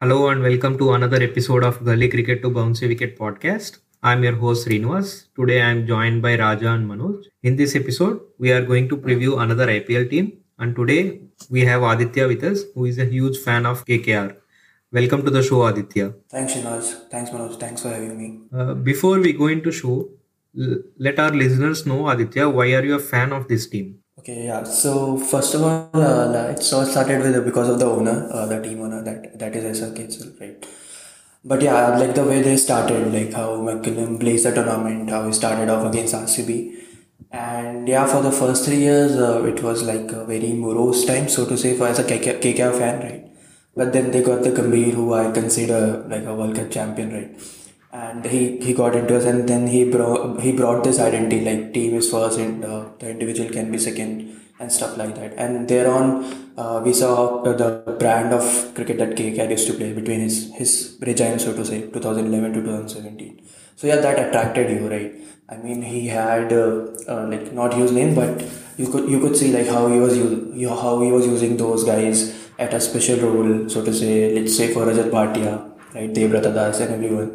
Hello and welcome to another episode of Gully Cricket to Bouncy Wicket podcast. I'm your host Srinivas. Today I'm joined by Raja and Manoj. In this episode, we are going to preview another IPL team. And today we have Aditya with us, who is a huge fan of KKR. Welcome to the show, Aditya. Thanks, Srinivas. Thanks, Manoj. Thanks for having me. Uh, before we go into show, l- let our listeners know, Aditya, why are you a fan of this team? Okay, yeah. So first of all, uh, it all started with because of the owner, uh, the team owner that that is SRK itself, right? But yeah, like the way they started, like how McCullum plays the tournament, how he started off against RCB, and yeah, for the first three years, uh, it was like a very morose time, so to say, for as a KK, KKR fan, right? But then they got the Gambhir, who I consider like a World Cup champion, right? And he, he got into us and then he brought he brought this identity like team is first and uh, the individual can be second and stuff like that. And thereon uh, we saw the brand of cricket that KKR used to play between his his regime so to say 2011 to 2017 so yeah that attracted you right? I mean he had uh, uh, like not his name but you could you could see like how he was you how he was using those guys at a special role so to say let's say for Rajat Bhatia right Debabrata Das and everyone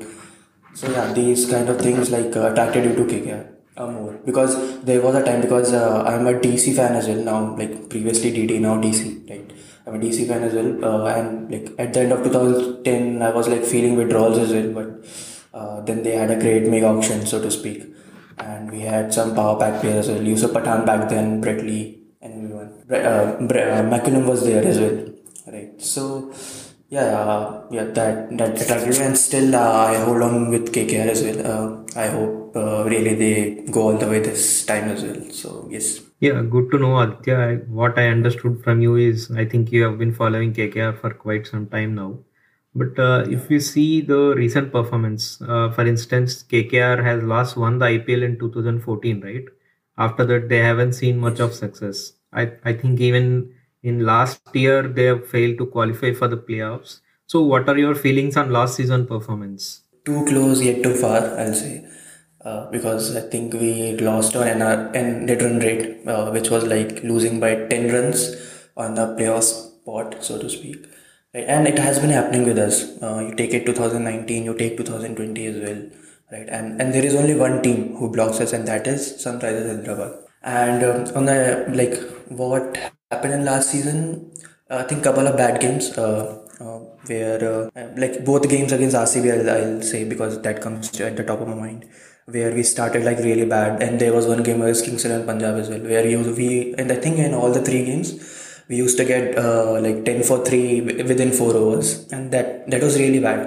so yeah, these kind of things like uh, attracted you to KKR uh, more because there was a time because uh, I'm a DC fan as well now. Like previously DD, now DC, right? I'm a DC fan as well, uh, and like at the end of 2010, I was like feeling withdrawals as well. But uh, then they had a great mega auction, so to speak, and we had some power pack players as well. Yusuf Pathan back then, Brett Lee, and everyone. Uh, uh, McCullum was there as well, right? So yeah, uh, yeah, that that attracted me, and still uh, I hold on with KKR as well. Uh, I hope uh, really they go all the way this time as well. So yes. Yeah, good to know, Aditya. I, what I understood from you is I think you have been following KKR for quite some time now. But uh, if you see the recent performance, uh, for instance, KKR has last won the IPL in 2014, right? After that, they haven't seen much of success. I, I think even in last year they have failed to qualify for the playoffs. So, what are your feelings on last season performance? Too close yet too far, I'll say. Uh, because I think we lost our NR, N net run rate, uh, which was like losing by 10 runs on the playoff spot, so to speak. Right? And it has been happening with us. Uh, you take it 2019, you take 2020 as well. Right? And, and there is only one team who blocks us, and that is Sunrisers Hyderabad. And um, on the like, what happened in last season? Uh, I think couple of bad games. Uh, uh, where uh, like both games against RCB, I'll, I'll, say because that comes at the top of my mind. Where we started like really bad, and there was one game against Kings and Punjab as well, where you, we and I think in all the three games we used to get uh, like 10 for 3 within 4 overs and that that was really bad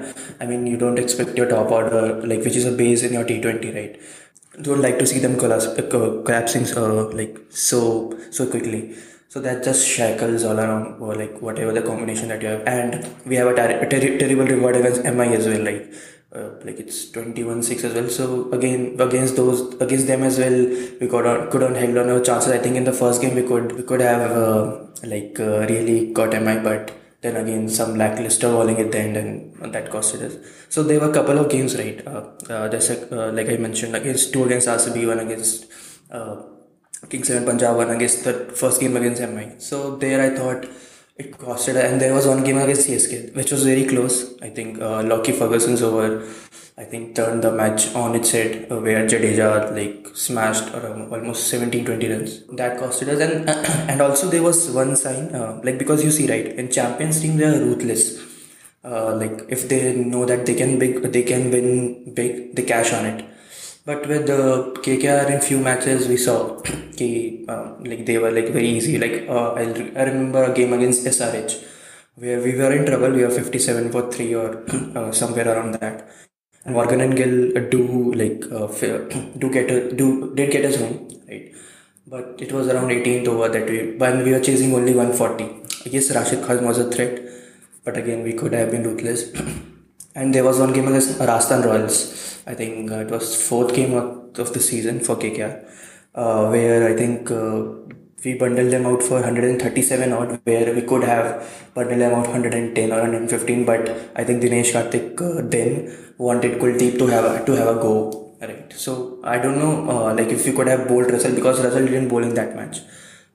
i mean you don't expect your top order like which is a base in your t20 right don't like to see them collapse, collapsing uh, like so so quickly so that just shackles all around or like whatever the combination that you have. And we have a, ter- a ter- terrible reward against mi as well like uh, like it's 21-6 as well. So again against those against them as well we got on could on held on our chances. I think in the first game we could we could have uh, like uh, really got mi but then again some lackluster bowling at the end and that costed us. So there were a couple of games right? Uh, uh, there's uh, like i mentioned against two against rcb one against uh, kings 11 punjab one against the first game against mi so there i thought it costed and there was one game against csk which was very close. I think uh, Lockie ferguson's over I think turned the match on its head uh, where Jadeja like smashed around almost 17 20 runs. That costed us and and also there was one sign uh, like because you see right in champions team they are ruthless. Uh, like if they know that they can big they can win big they cash on it but with the KKR in few matches we saw okay, uh, like they were like very easy. Like uh, I, I remember a game against SRH where we were in trouble. We were 57 for 3 or uh, somewhere around that. And Morgan and Gill do like uh, do get a, do did get us home right? But it was around 18th over that we when we were chasing only 140 yes Rashid Khan was a threat but again we could have been ruthless and there was one game against Rajasthan Royals. I think uh, it was fourth game of the season for KKR uh, where I think uh, we bundled them out for 137 odd where we could have bundled them out 110 or 115 but I think Dinesh Karthik uh, then wanted Kuldeep to have a, to have a go right? So I don't know uh, like if you could have bowled Russell because Russell didn't bowl in that match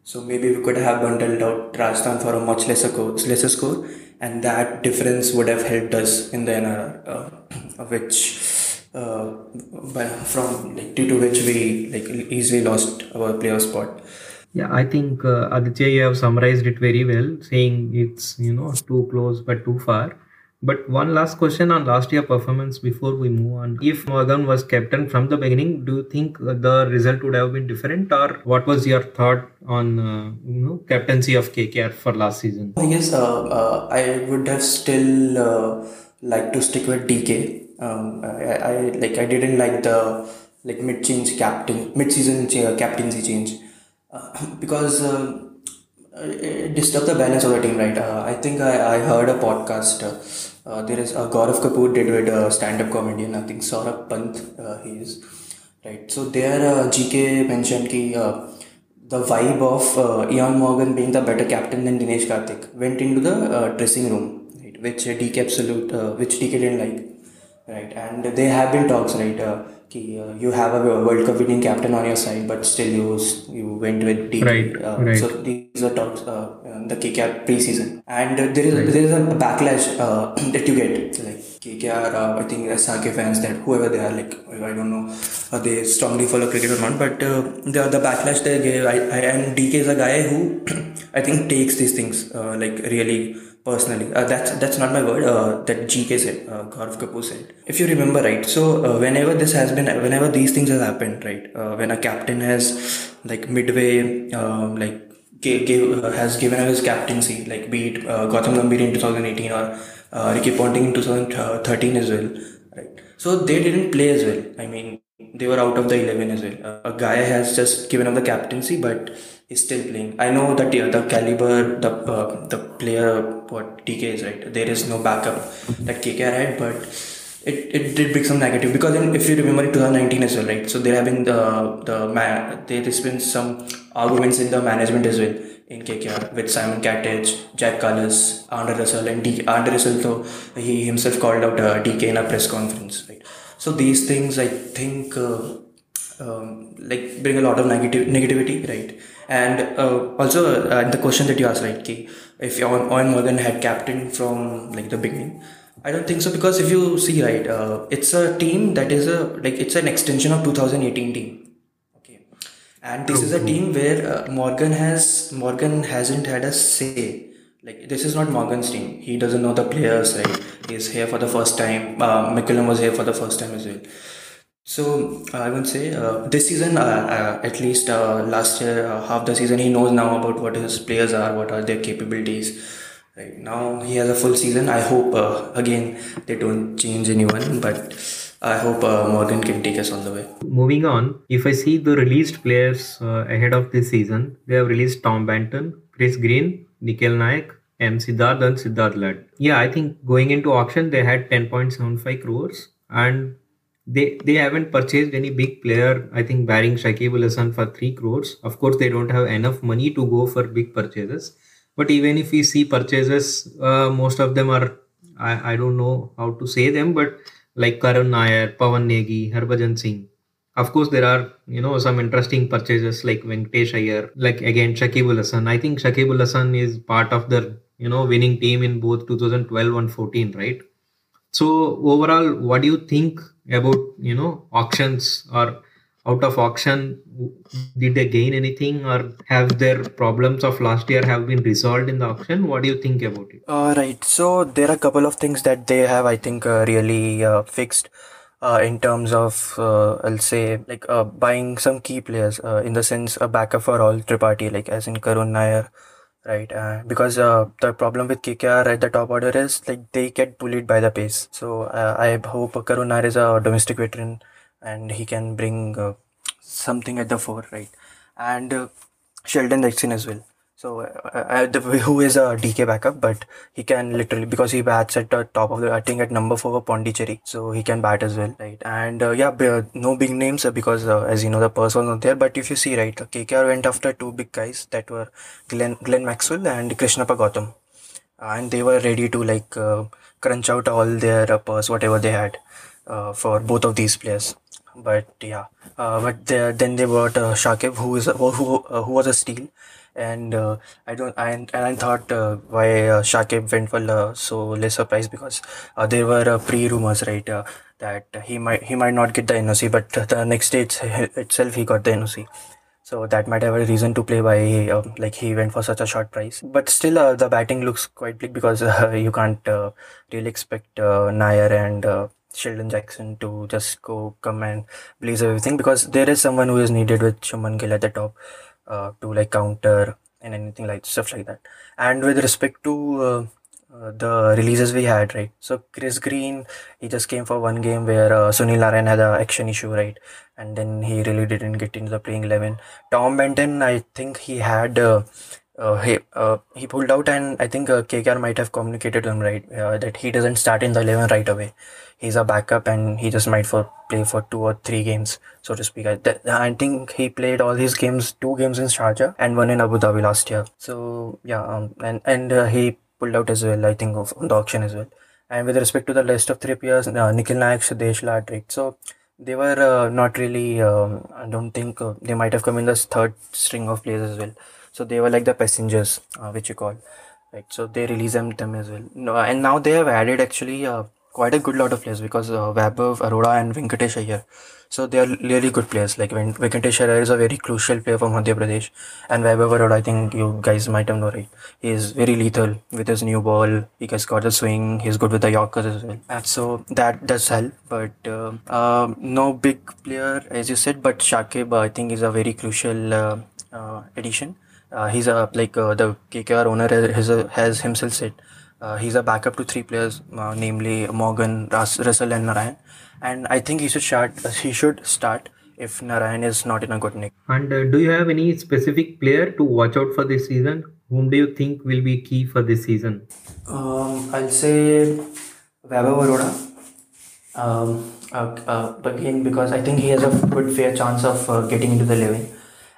So maybe we could have bundled out Rajasthan for a much lesser, co- lesser score, and that difference would have helped us in the NRR, uh, which uh, by, from like, due to which we like easily lost our playoff spot. Yeah, I think uh, Aditya, you have summarized it very well, saying it's you know too close but too far. But one last question on last year performance before we move on. If Morgan was captain from the beginning, do you think the result would have been different, or what was your thought on uh, you know captaincy of KKR for last season? Guess uh, uh, I would have still uh, liked to stick with DK. Um, I, I like I didn't like the like mid change captain mid season captaincy change uh, because. Uh, it disturbed the balance of the team, right? I think I, I heard a podcast. Uh, uh, there is uh, Gaurav Kapoor did with a stand-up comedian. I think Saurabh Pant uh, he is right. So there, uh, GK mentioned ki uh, the vibe of uh, Ian Morgan being the better captain than Dinesh Karthik went into the uh, dressing room, right? Which uh, DK absolute, uh, which DK didn't like, right? And there have been talks, right? Ki, uh, you have a World Cup winning captain on your side, but still you you went with DK. Right, Uh, right. So these are talks uh, the KKR preseason, and there is there is a backlash uh, that you get like KKR. Uh, I think SRK fans that whoever they are, like I don't know, uh, they strongly follow cricket or not, but uh, the the backlash they gave. I, I and DK is a guy who I think takes these things like really personally. Uh, that's that's not my word. Uh, that GK said, uh, Gaurav Kapoor said. If you remember right, so uh, whenever this has been, whenever these things have happened, right, uh, when a captain has like midway, um, like gave, gave, uh, has given us his captaincy, like be it uh, Gautam Gambhir in 2018 or Ricky Ponting in 2013 as well, right? So they didn't play as well. I mean, they were out of the 11 as well. Uh, a guy has just given up the captaincy, but is still playing. I know that yeah, the caliber, the uh, the player, what DK is right. There is no backup that KKR had, but it, it did bring some negative because in, if you remember in 2019 as well, right? So there have been the the ma- there has been some arguments in the management as well in KKR with Simon Katich, Jacques Kallis, Andre Russell, and D- Andre Russell. Though he himself called out uh, DK in a press conference, right? So these things, I think. Uh, um, like bring a lot of negative negativity, right? And uh, also uh, the question that you asked, right? Ki if Eoin Morgan had captain from like the beginning, I don't think so because if you see right, uh, it's a team that is a like it's an extension of 2018 team. Okay, and this is a team where uh, Morgan has Morgan hasn't had a say. Like this is not Morgan's team. He doesn't know the players. Right? He's here for the first time. Uh, McCullum was here for the first time as well. So uh, I would say uh, this season, uh, uh, at least uh, last year, uh, half the season, he knows now about what his players are, what are their capabilities. Right now, he has a full season. I hope again they don't change anyone, but I hope Morgan can take us all the way. Moving on, if I see the released players ahead of this season, they have released Tom Banton, Chris Green, Nikhil Nayak, M. Siddharth, and Siddhesh Lad. Yeah, I think going into auction, they had 10.75 crores and they they haven't purchased any big player. I think barring Shakib Al Hasan for 3 crores. Of course, they don't have enough money to go for big purchases. But even if we see purchases, uh, most of them are, I, I don't know how to say them, but like Karan Nair, Pawan Negi, Harbhajan Singh. Of course, there are you know some interesting purchases like Venkatesh Iyer, like again Shakib Al Hasan. I think Shakib Al Hasan is part of the you know winning team in both 2012 and 14, right? So overall, what do you think about you know auctions or out of auction? Did they gain anything or have their problems of last year have been resolved in the auction? What do you think about it? Uh, right. So there are a couple of things that they have, I think, uh, really uh, fixed. Uh, in terms of, uh, I'll say, like uh, buying some key players, uh, in the sense a backup for all Tripathi, like as in Karun Nair, right? Uh, because uh, the problem with KKR at the top order is like they get bullied by the pace. So I hope Karun Nair is a domestic veteran and he can bring something at the fore, right? And Sheldon Jackson as well. So uh, uh, who is a DK backup, but he can literally because he bats at the top of the I think at number four Pondicherry, so he can bat as well, right? And uh, yeah, uh, no big names uh, because uh, as you know the purse was not there. But if you see right, uh, KKR went after two big guys that were Glenn Glenn Maxwell and Krishnappa Gautam, and they were ready to like uh, crunch out all their uh, purse whatever they had uh, for both of these players. But yeah, uh, but they, then they bought uh, Shakib, who is who who, uh, who was a steal, and uh, I don't I, and I thought uh, why uh, Shakib went for uh, so lesser price because uh, there were uh, pre rumors right uh, that he might he might not get the NOC but the next day it's, itself he got the NOC so that might have a reason to play by uh, like he went for such a short price. But still uh, the batting looks quite big because uh, you can't uh, really expect Nair and Sheldon Jackson to just go come and blaze everything because there is someone who is needed with Shubman Gill at the top uh, to like counter and anything like stuff like that. And with respect to uh, uh, the releases we had, right? So Chris Green, he just came for one game where uh, Sunil Narayan had a action issue, right? And then he really didn't get into the playing eleven. Tom Banton, I think he had. Uh, uh, he uh, he pulled out, and I think uh, KKR might have communicated to him right uh, that he doesn't start in the eleven right away. He's a backup, and he just might for play for two or three games, so to speak. I, I think he played all his games, two games in Sharjah and one in Abu Dhabi last year. So yeah, um, and and uh, he pulled out as well. I think of the auction as well. And with respect to the list of three players, uh, Nikhil Nayak, Siddhesh Lad, right? So they were uh, not really. Um, I don't think uh, they might have come in the third string of players as well. So they were like the passengers, uh, which you call, right? So they released them, them as well. No, and now they have added actually uh, quite a good lot of players because uh, Vaibhav, Arora, and Venkatesh are here. So they are really good players. Like when Venkatesh Iyer is a very crucial player for Madhya Pradesh, and Vaibhav Arora, I think you guys might have known right. He is very lethal with his new ball. He has got the swing. He's good with the Yorkers as well. And so that does help. But uh, uh, no big player, as you said. But Shakib, I think, is a very crucial uh, uh, addition. Uh, he's a like uh, the KKR owner has, has himself said. Uh, he's a backup to three players, uh, namely Morgan, Ras- Russell, and Narayan. And I think he should start. he should start if Narayan is not in a good nick. And uh, do you have any specific player to watch out for this season? Whom do you think will be key for this season? Um, I'll say Vaibhav Arora. Um, uh, uh, again, because I think he has a good fair chance of uh, getting into the 11.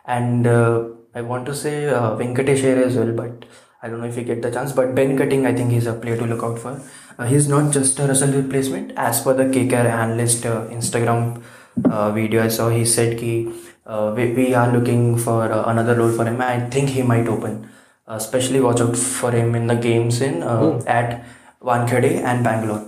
And uh, I want to say uh, Venkatesh as well, but I don't know if he get the chance. But Ben Cutting, I think he's a player to look out for. Uh, he's not just a Russell replacement. As per the KKR analyst uh, Instagram uh, video I saw, he said ki, uh, we, we are looking for uh, another role for him. I think he might open. Uh, especially watch out for him in the games in uh, Oh. at Wankhede and Bangalore.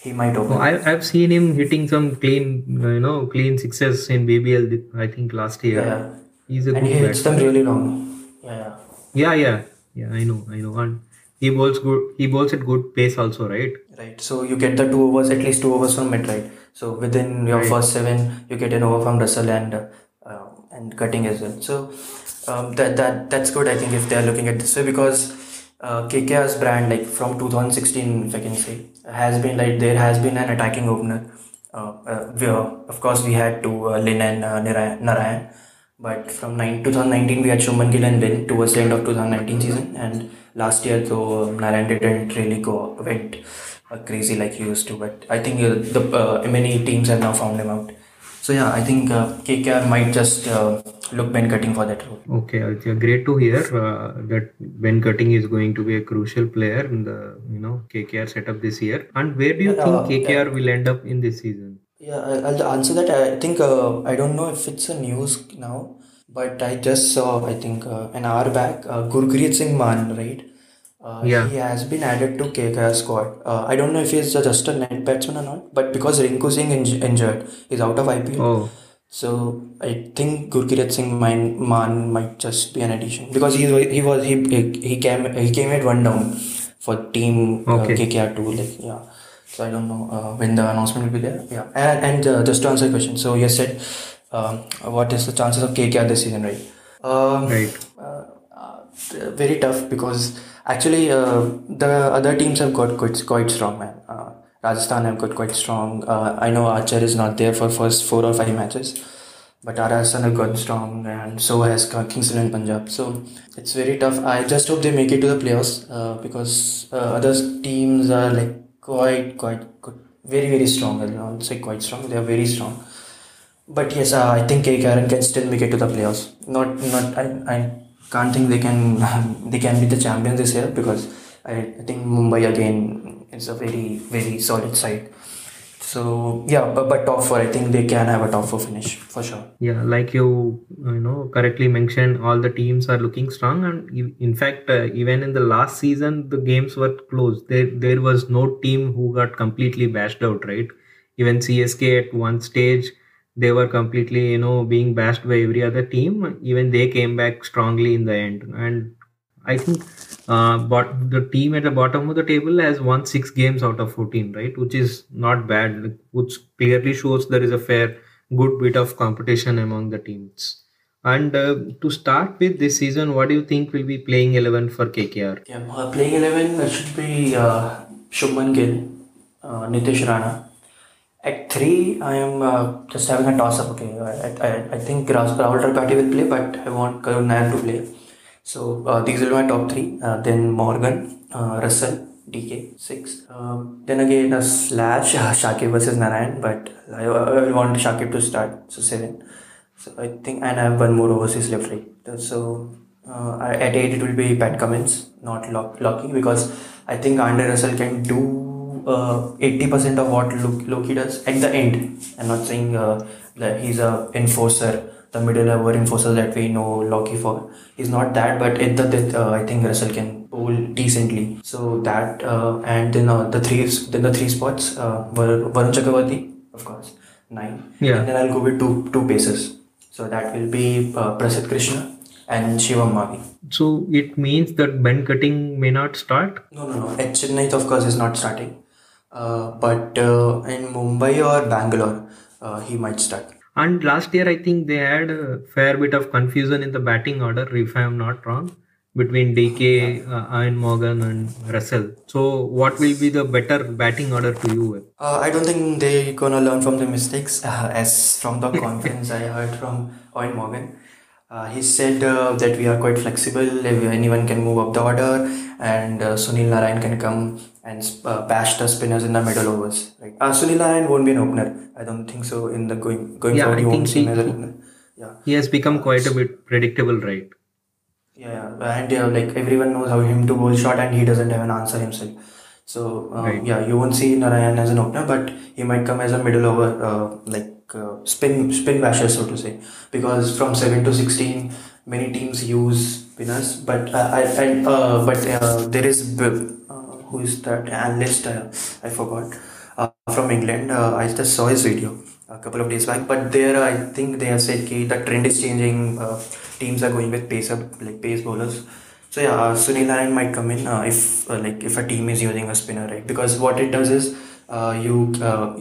He might open. Oh, I, I've seen him hitting some clean, you know, clean success in BBL. I think last year. yeah. He's a And he hits them really long. Yeah. Yeah, yeah, yeah. I know, I know. And he bowls good. He bowls at good pace also, right? Right. So you get the two overs, at least two overs from mid, right? So within your Right. first seven, you get an over from Russell and uh, and cutting as well. So um, that that that's good. I think if they are looking at this way because uh, KKR's brand, like from 2016, if I can say, has been like there has been an attacking opener. Uh, uh, we, uh, of course, we had two uh, Lynn and uh, Narayan, but from nine, 2019 we had Shubman Gill and Lynn towards the end of 2019 season, and last year though um, Narayan didn't really go went uh, crazy like he used to. But I think uh, the uh, many teams have now found him out. So yeah, I think uh, KKR might just uh, look Ben cutting for that role. Okay, Aditya, great to hear uh, that Ben Cutting is going to be a crucial player in the you know KKR setup this year. And where do you think KKR will end up in this season? Yeah, I- I'll answer that. I think uh, I don't know if it's a news now, but I just saw I think uh, an hour back uh, Gurkeerat Singh Mann, right? Uh, Yeah. He has been added to KKR squad. Uh, I don't know if he's just a net batsman or not, but because Rinku Singh inj- injured, he's out of IPL. Oh, So I think Gurkeerat Singh Mann, Mann might just be an addition because he was he was he he came he came at one down for team uh, Okay. KKR two like yeah. So I don't know uh, when the announcement will be there. Yeah, and and uh, just to answer your question, so you said um, what is the chances of KKR this season, right? Um, right. uh, uh, very tough because actually uh, the other teams have got quite quite strong man. Uh, Rajasthan have got quite strong. Uh, I know Archer is not there for first four or five matches, but Rajasthan have got strong, and so has Ka- Kings Eleven Punjab. So it's very tough. I just hope they make it to the playoffs uh, because uh, other teams are like quite quite good, very very strong. I don't say quite strong. They are very strong. But yes, uh, I think KKR can still make it to the playoffs. Not, not. I, I can't think they can. they can be the champions this year because I, I think Mumbai again is a very, very solid side. So yeah, but, but top four, I think they can have a top four finish for sure. Yeah, like you you know correctly mentioned, all the teams are looking strong, and in fact, uh, even in the last season, the games were close. There there was no team who got completely bashed out, right? Even CSK at one stage, they were completely you know being bashed by every other team. Even they came back strongly in the end, and I think uh, but the team at the bottom of the table has won six games out of 14, right? Which is not bad, which clearly shows there is a fair, good bit of competition among the teams. And uh, to start with this season, what do you think will be playing 11 for KKR? Yeah, uh, playing 11 uh, should be uh, Shubman Gill, uh, Nitish Rana. At 3, I am uh, just having a toss up. Okay, I, I, I think Rahul Tripathi will play, but I want Karun Nair to play. So uh, these will be my top three. Uh, then Morgan, uh, Russell, DK, six. Um, then again a slash uh, Shakib versus Narayan, but I, I want Shakib to start. So seven. So I think and I have one more overseas left right. So uh, at eight it will be Pat Cummins, not Lock, Lockie, because I think Andre Russell can do uh, eighty percent of what Lockie does at the end. I'm not saying uh, that he's a enforcer the middle over enforcer that we know Lockie for. He's not that, but at the death, uh, I think Russell can bowl decently. So that uh, and then uh, the three then the three spots uh, Varun Chakravarti, of course, nine. Yeah. And then I'll go with two two paces. So that will be uh, Prasidh Krishna and Shivam Mavi. So it means that Ben Cutting may not start? No, no, no. At Chennai, of course, is not starting. Uh, but uh, in Mumbai or Bangalore, uh, he might start. And last year, I think they had a fair bit of confusion in the batting order, if I am not wrong, between DK, uh, Ian Morgan, and Russell. So, what will be the better batting order to you? Uh, I don't think they're gonna learn from the mistakes. Uh, as from the conference I heard from Ian Morgan, uh, he said uh, that we are quite flexible. Anyone can move up the order, and uh, Sunil Narayan can come and uh, bash the spinners in the middle overs. Right? Uh, Sunil Narayan won't be an opener. I don't think so. In the going going Yeah, forward, he won't he- an opener. Yeah. He has become quite a bit predictable, right? Yeah, yeah. and yeah, like everyone knows how him to bowl shot, and he doesn't have an answer himself. So uh, Right. yeah, you won't see Narayan as an opener, but he might come as a middle over, uh, like uh, spin spin basher, so to say, because from seven to sixteen, many teams use spinners, but uh, I, I uh, but uh, there is B- who is that analyst? Uh, I forgot uh, from England. Uh, I just saw his video a couple of days back. But there, I think they have said ki the trend is changing. Teams are going with pace up, like pace bowlers. So yeah, uh, Sunil Narine might come in uh, if uh, like if a team is using a spinner, right? Because what it does is uh, you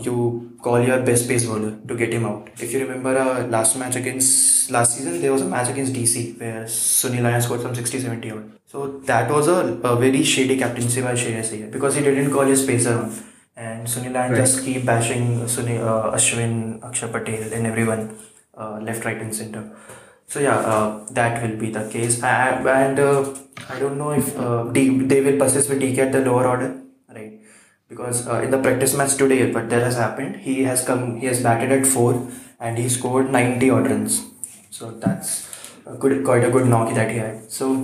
you call your best pace bowler to get him out. If you remember uh, last match against last season, there was a match against DC where Sunil Narine scored some 60 70 odd. So that was a, a very shady captaincy by Shreyas Iyer because he didn't call his pacer on. And Sunil Narine Right. just keep bashing Sunil, uh, Ashwin, Akshar Patel, and everyone uh, left, right, and center. So yeah, uh, that will be the case. I, and uh, I don't know if uh, D, they will persist with DK at the lower order, right? Because uh, in the practice match today, but that has happened. He has come. He has batted at four, and he scored ninety odd runs. So that's a good, quite a good knock that he had. So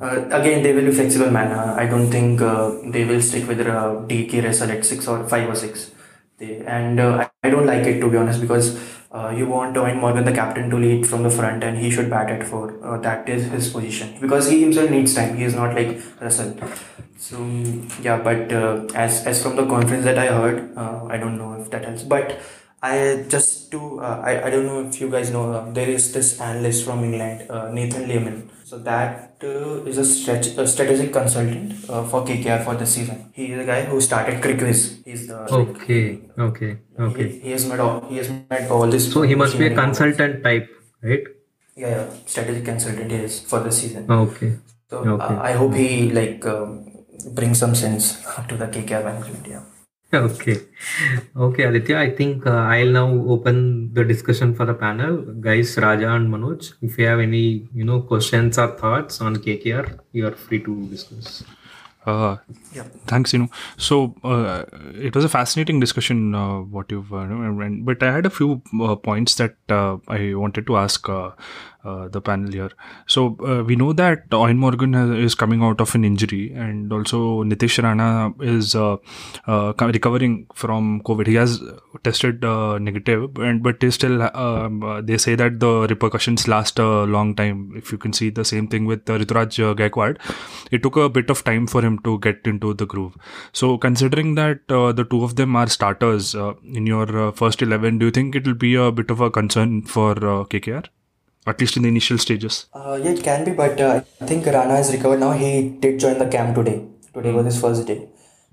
uh, again, they will be flexible, man. Uh, I don't think uh, they will stick with uh, DK Russell at six or five or six. They, and uh, I don't like it to be honest because uh, you want Eoin Morgan, the captain, to lead from the front and he should bat at four. Uh, that is his position because he himself needs time. He is not like Russell. So yeah, but as as from the conference that I heard, I don't know if that helps. But I just to uh, I, I don't know if you guys know uh, there is this analyst from England, uh, Nathan Leamon. So that uh, is a, strat- a strategic consultant uh, for KKR for the season. He is the guy who started CricViz. He's the Okay, okay, okay. he has met all he has met all this. So he must be a machine learning models. consultant type, right? Yeah, yeah, strategic consultant is for the season. Okay. So Okay. uh, I hope he like um, brings some sense to the KKR management. Yeah. Okay. Okay, Aditya. I think uh, I'll now open the discussion for the panel. Guys, Raja and Manoj, if you have any, you know, questions or thoughts on KKR, you are free to discuss. Uh, Yeah. thanks, you know. So uh, it was a fascinating discussion. Uh, what you've, uh, and, but I had a few uh, points that uh, I wanted to ask uh, the panel here. So uh, we know that Eoin Morgan has, is coming out of an injury, and also Nitish Rana is uh, uh recovering from COVID. He has tested uh, negative, and but they still um, they say that the repercussions last a long time. If you can see the same thing with Ruturaj Gaikwad, it took a bit of time for him to get into the groove. So considering that the two of them are starters in your first eleven, do you think it will be a bit of a concern for KKR? At least in the initial stages? Uh, yeah, it can be, but uh, I think Rana has recovered now. He did join the camp today. Today was his first day.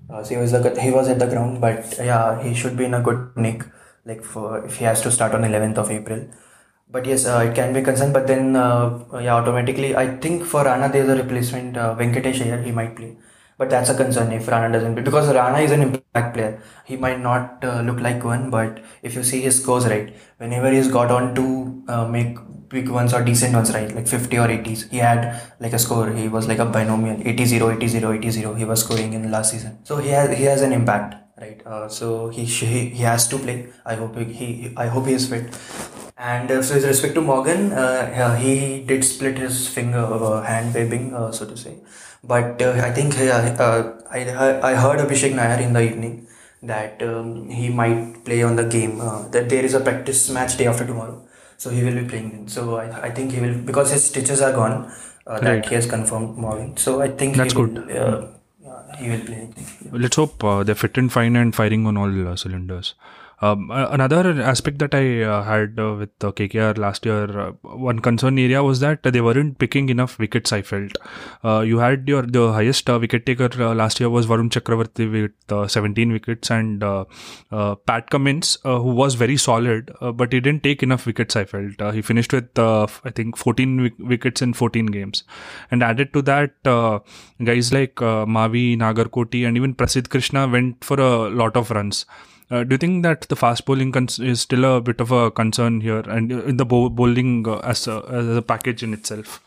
Uh, so he was he was at the ground, but yeah, he should be in a good nick. Like for if he has to start on 11th of April. But yes, uh, it can be concerned. But then uh, yeah, automatically, I think for Rana there's a replacement. Uh, Venkatesh here, he might play. But that's a concern if Rana doesn't play because Rana is an impact player. He might not uh, look like one, but if you see his scores right, whenever he's got on to uh, make big ones or decent ones, right? Like 50 or 80s. He had like a score. He was like a binomial 80 0, 80 0, 80 0. He was scoring in last season. So he has he has an impact, right? Uh, so he, he he has to play. I hope he, he I hope he is fit. And uh, so with respect to Morgan, uh, he did split his finger, uh, hand waving, uh, so to say. But uh, I think uh, I I heard Abhishek Nair in the evening that um, he might play on the game. that there is a practice match day after tomorrow so he will be playing. So I, I think he will because his stitches are gone. Uh, that right. he has confirmed Morgan. So I think that's will, good. Uh, he will play. Let's hope uh, they're fit and fine and firing on all uh, cylinders. Um, another aspect that I uh, had uh, with uh, KKR last year, uh, one concern area was that they weren't picking enough wickets. I felt uh, you had your the highest uh, wicket taker last year was Varun Chakravarti with 17 wickets, and Pat Cummins, who was very solid, but he didn't take enough wickets. I felt he finished with I think 14 wickets in 14 games, and added to that, guys like Mavi, Nagarkoti, and even Prasidh Krishna went for a lot of runs. Uh, do you think that the fast bowling cons- is still a bit of a concern here, and in the bow- bowling uh, as, a, as a package in itself?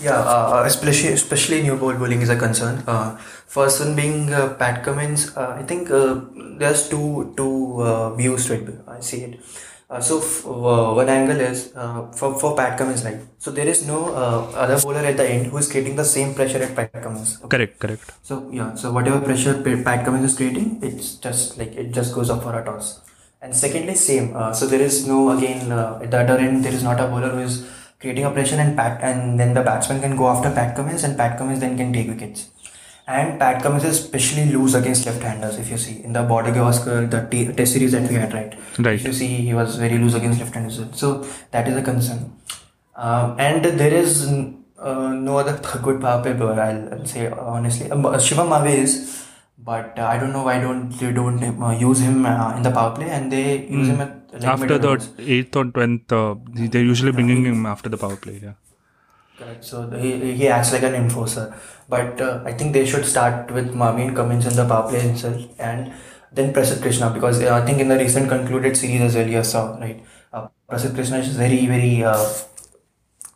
Yeah, uh, especially especially new ball bowling is a concern. Uh, first one being uh, Pat Cummins. Uh, I think there's two two views to it. I see it. Uh, so f- uh, one angle is uh, for, for Pat Cummins, right? So there is no uh, other bowler at the end who is creating the same pressure at Pat Cummins. Correct, correct. So yeah, so whatever pressure Pat Cummins is creating, it's just like it just goes up for a toss. And secondly, same. Uh, so there is no again uh, at the other end there is not a bowler who is creating a pressure and Pat and then the batsman can go after Pat Cummins and Pat Cummins then can take wickets. And Pat Cummins is especially loose against left-handers. If you see in the Border Gavaskar, the t- test series that we had, right? Right. If you see, he was very loose against left-handers. So that is a concern. Um, and there is uh, no other good power play bowler. I'll, I'll say honestly, um, Shivam Mavi is, but uh, I don't know why don't they don't uh, use him uh, in the power play and they use mm. him at like, after the eighth or tenth. Uh, they're usually bringing him after the power play. Yeah. Correct. So he, he acts like an enforcer. But uh, I think they should start with Marvin Cummins in the power play himself and then Prasidh Krishna because uh, I think in the recent concluded series as well you saw, right? Uh, Prasidh Krishna is very, very, uh,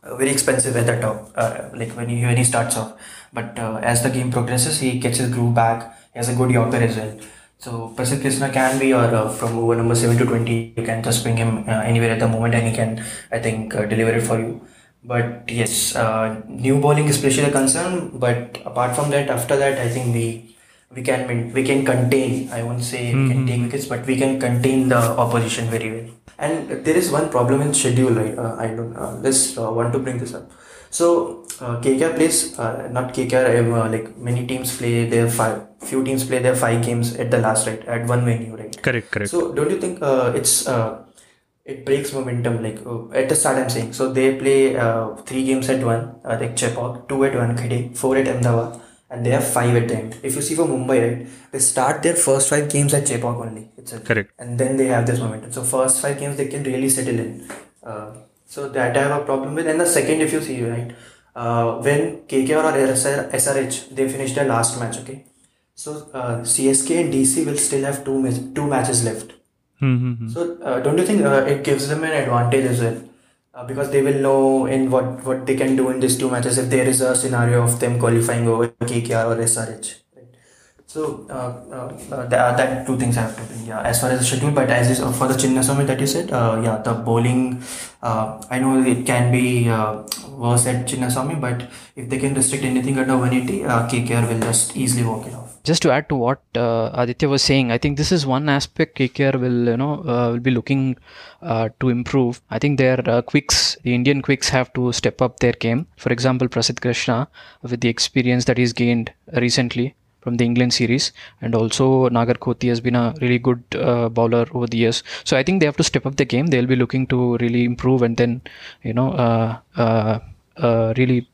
very expensive at the top, uh, like when he, when he starts off. But uh, as the game progresses, he gets his groove back. He has a good Yorker as well. So Prasidh Krishna can be, or uh, from over number 7 to 20, you can just bring him uh, anywhere at the moment and he can, I think, uh, deliver it for you. But yes, uh, new bowling is especially a concern. But apart from that, after that, I think we we can we can contain. I won't say mm-hmm. we can take wickets, but we can contain the opposition very well. And there is one problem in schedule, right? Uh, I don't uh, just uh, want to bring this up. So uh, KKR plays uh, not KKR. Uh, like many teams play their five. Few teams play their five games at the last right at one venue, right? Correct, correct. So don't you think uh, it's uh, it breaks momentum like uh, at the start i'm saying. So they play uh, three games at one uh, like chepauk two at one wankhede four at ahmedabad and they have five at the end. If you see for mumbai right they start their first five games at chepauk only. It's a, correct. And then they have this momentum. So first five games they can really settle in. Uh, so that i have a problem with. And the second if you see right uh, when KKR or SRH they finish their last match okay? So uh, CSK and DC will still have two two matches left Mm-hmm. So, uh, don't you think uh, it gives them an advantage as well? Uh, because they will know in what, what they can do in these two matches if there is a scenario of them qualifying over KKR or SRH. Right? So uh, uh, that, that two things have to be yeah as far as the schedule, but as is, uh, for the Chinnaswamy that you said, uh, yeah, the bowling. Uh, I know it can be uh, worse at Chinnaswamy, but if they can restrict anything under 180, uh, KKR will just easily walk it off. Just to add to what uh, Aditya was saying, I think this is one aspect KKR will you know uh, will be looking uh, to improve. I think their uh, quicks, the Indian quicks, have to step up their game. For example, Prasidh Krishna, with the experience that he's gained recently from the England series, and also Nagarkoti has been a really good uh, bowler over the years. So I think they have to step up the game. They'll be looking to really improve and then you know uh, really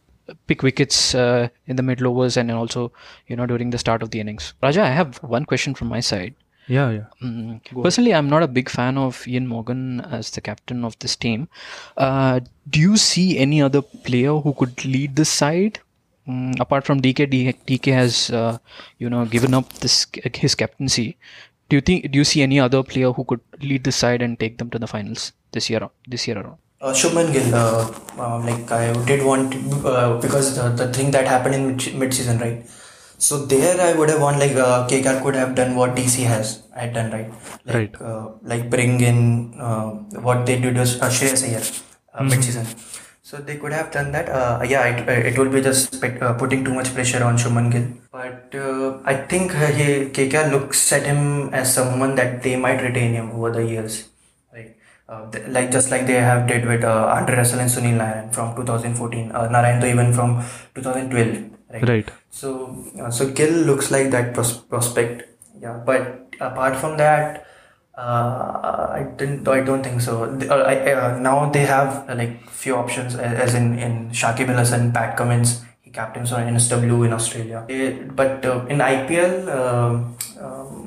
pick wickets uh, in the mid overs and also you know during the start of the innings. Raja, I have one question from my side. Yeah, yeah. Mm, personally, I'm not a big fan of Ian Morgan as the captain of this team. Uh, do you see any other player who could lead this side? Mm, apart from DK, DK has uh, you know given up this his captaincy. Do you think? Do you see any other player who could lead the side and take them to the finals this year? This year around? Uh, Shubman Gill, uh, uh, like I did want uh, because the, the thing that happened in mid- mid-season, right? So there I would have won like uh, KKR could have done what DC has had done, right? Like, Right. Uh, like bring in uh, what they did was uh, Shreyas Iyer uh, mid-season. So they could have done that. Uh, yeah, it, it will be just uh, putting too much pressure on Shubman Gill. But uh, I think uh, he, KKR looks at him as someone that they might retain him over the years. Uh, like just like they have did with uh, Andre Russell and Sunil Narayan from 2014, uh, Narayan even from 2012. Right. Right. So uh, so Gill looks like that pros- prospect. Yeah, but apart from that, uh, I didn't. I don't think so. Uh, I, uh, now they have uh, like few options, as in in Shakib Al Hasan, Pat Cummins. He captains on NSW in Australia. Eh, but uh, in IPL,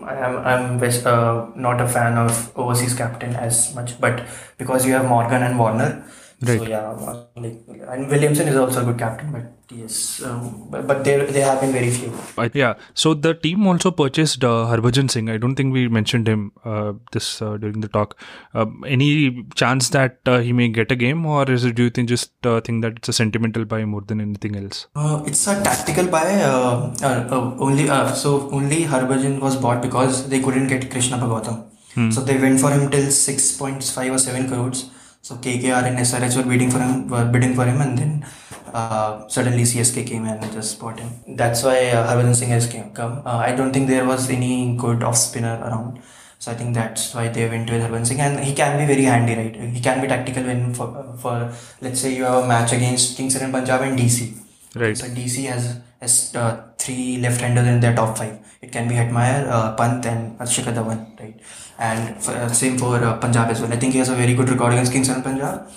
I am I'm uh, not a fan of overseas captain as much. But because you have Morgan and Warner, so yeah, like and Williamson is also a good captain. But yes, um, but, but there there have been very few. I, yeah. So the team also purchased uh, Harbhajan Singh. I don't think we mentioned him uh, this uh, during the talk. Uh, any chance that uh, he may get a game, or is it? Do you think just uh, think that it's a sentimental buy more than anything else? Uh, it's a tactical buy. Uh, uh, uh, only uh, so only Harbhajan was bought because they couldn't get Krishnappa Gautam. So they went for him till six point five or seven crores. So KKR and SRH were bidding for him, were bidding for him, and then uh, suddenly CSK came and just bought him. That's why uh, Harbhajan Singh has came, come. Uh, I don't think there was any good off spinner around. So I think that's why they went with Harbhajan Singh, and he can be very handy, right? He can be tactical when for, for let's say you have a match against Kings and Punjab and DC. Right. So DC has has uh, three left-handers in their top five. It can be Hetmeyer, uh, Pant, and Shikhar Dhawan, right? And for, uh, same for uh, Punjab as well. I think he has a very good record against Kings and Punjab.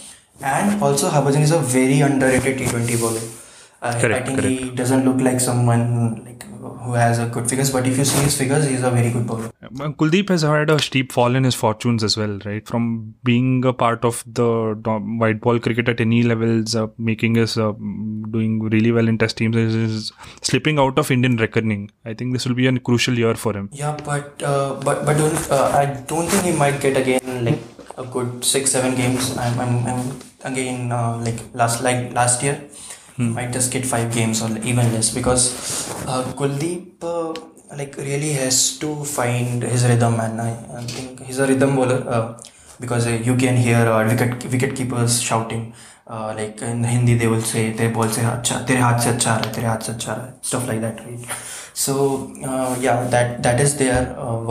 And also Harbhajan is a very underrated T20 bowler. Uh, I Correct, think he doesn't look like someone like who has a good figures, but if you see his figures, he's a very good bowler. Kuldeep has had a steep fall in his fortunes as well, right? From being a part of the white ball cricket at any levels, uh, making us uh, doing really well in test teams, is, is slipping out of Indian reckoning. I think this will be a crucial year for him. Yeah, but uh, but but don't, uh, I don't think he might get again like a good six seven games. I'm, I'm, I'm again uh, like last like last year hmm. might just get five games or even less because uh, Kuldeep uh, like really has to find his rhythm and I, I think he's a rhythm bowler uh, because uh, you can hear uh, wicket wicket keepers shouting uh, like in Hindi they will say their ball se acha tere haath se acha tere haath se acha stuff like that right so yeah that that is their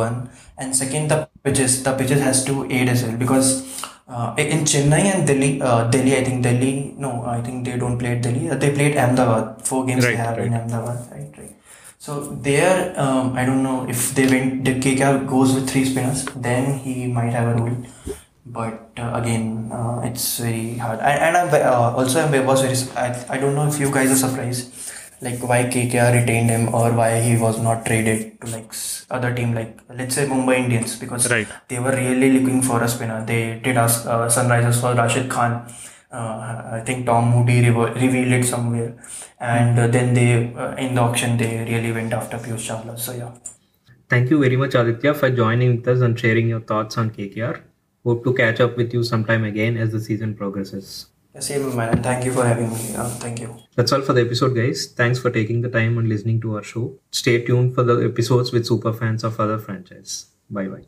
one and second the pitches the pitches has to aid as well because uh, in Chennai and Delhi uh, Delhi I think Delhi no I think they don't play at Delhi. Uh, they played Ahmedabad. Four games they Right, have in right. Ahmedabad right right. So there um, I don't know if they went the KKR goes with three spinners then he might have a role. But uh, again uh, it's very hard. And, and I'm uh, also I'm, was very I, I don't know if you guys are surprised like why KKR retained him or why he was not traded to like other team like let's say Mumbai Indians because Right. they were really looking for a spinner they did ask uh, Sunrisers for Rashid Khan uh, I think Tom Moody revealed it somewhere and uh, then they uh, in the auction they really went after Piyush Chawla so yeah Thank you very much, Aditya, for joining with us and sharing your thoughts on KKR. Hope to catch up with you sometime again as the season progresses. Same man. Thank you for having me. Uh, thank you. That's all for the episode, guys. Thanks for taking the time and listening to our show. Stay tuned for the episodes with super fans of other franchise. Bye bye.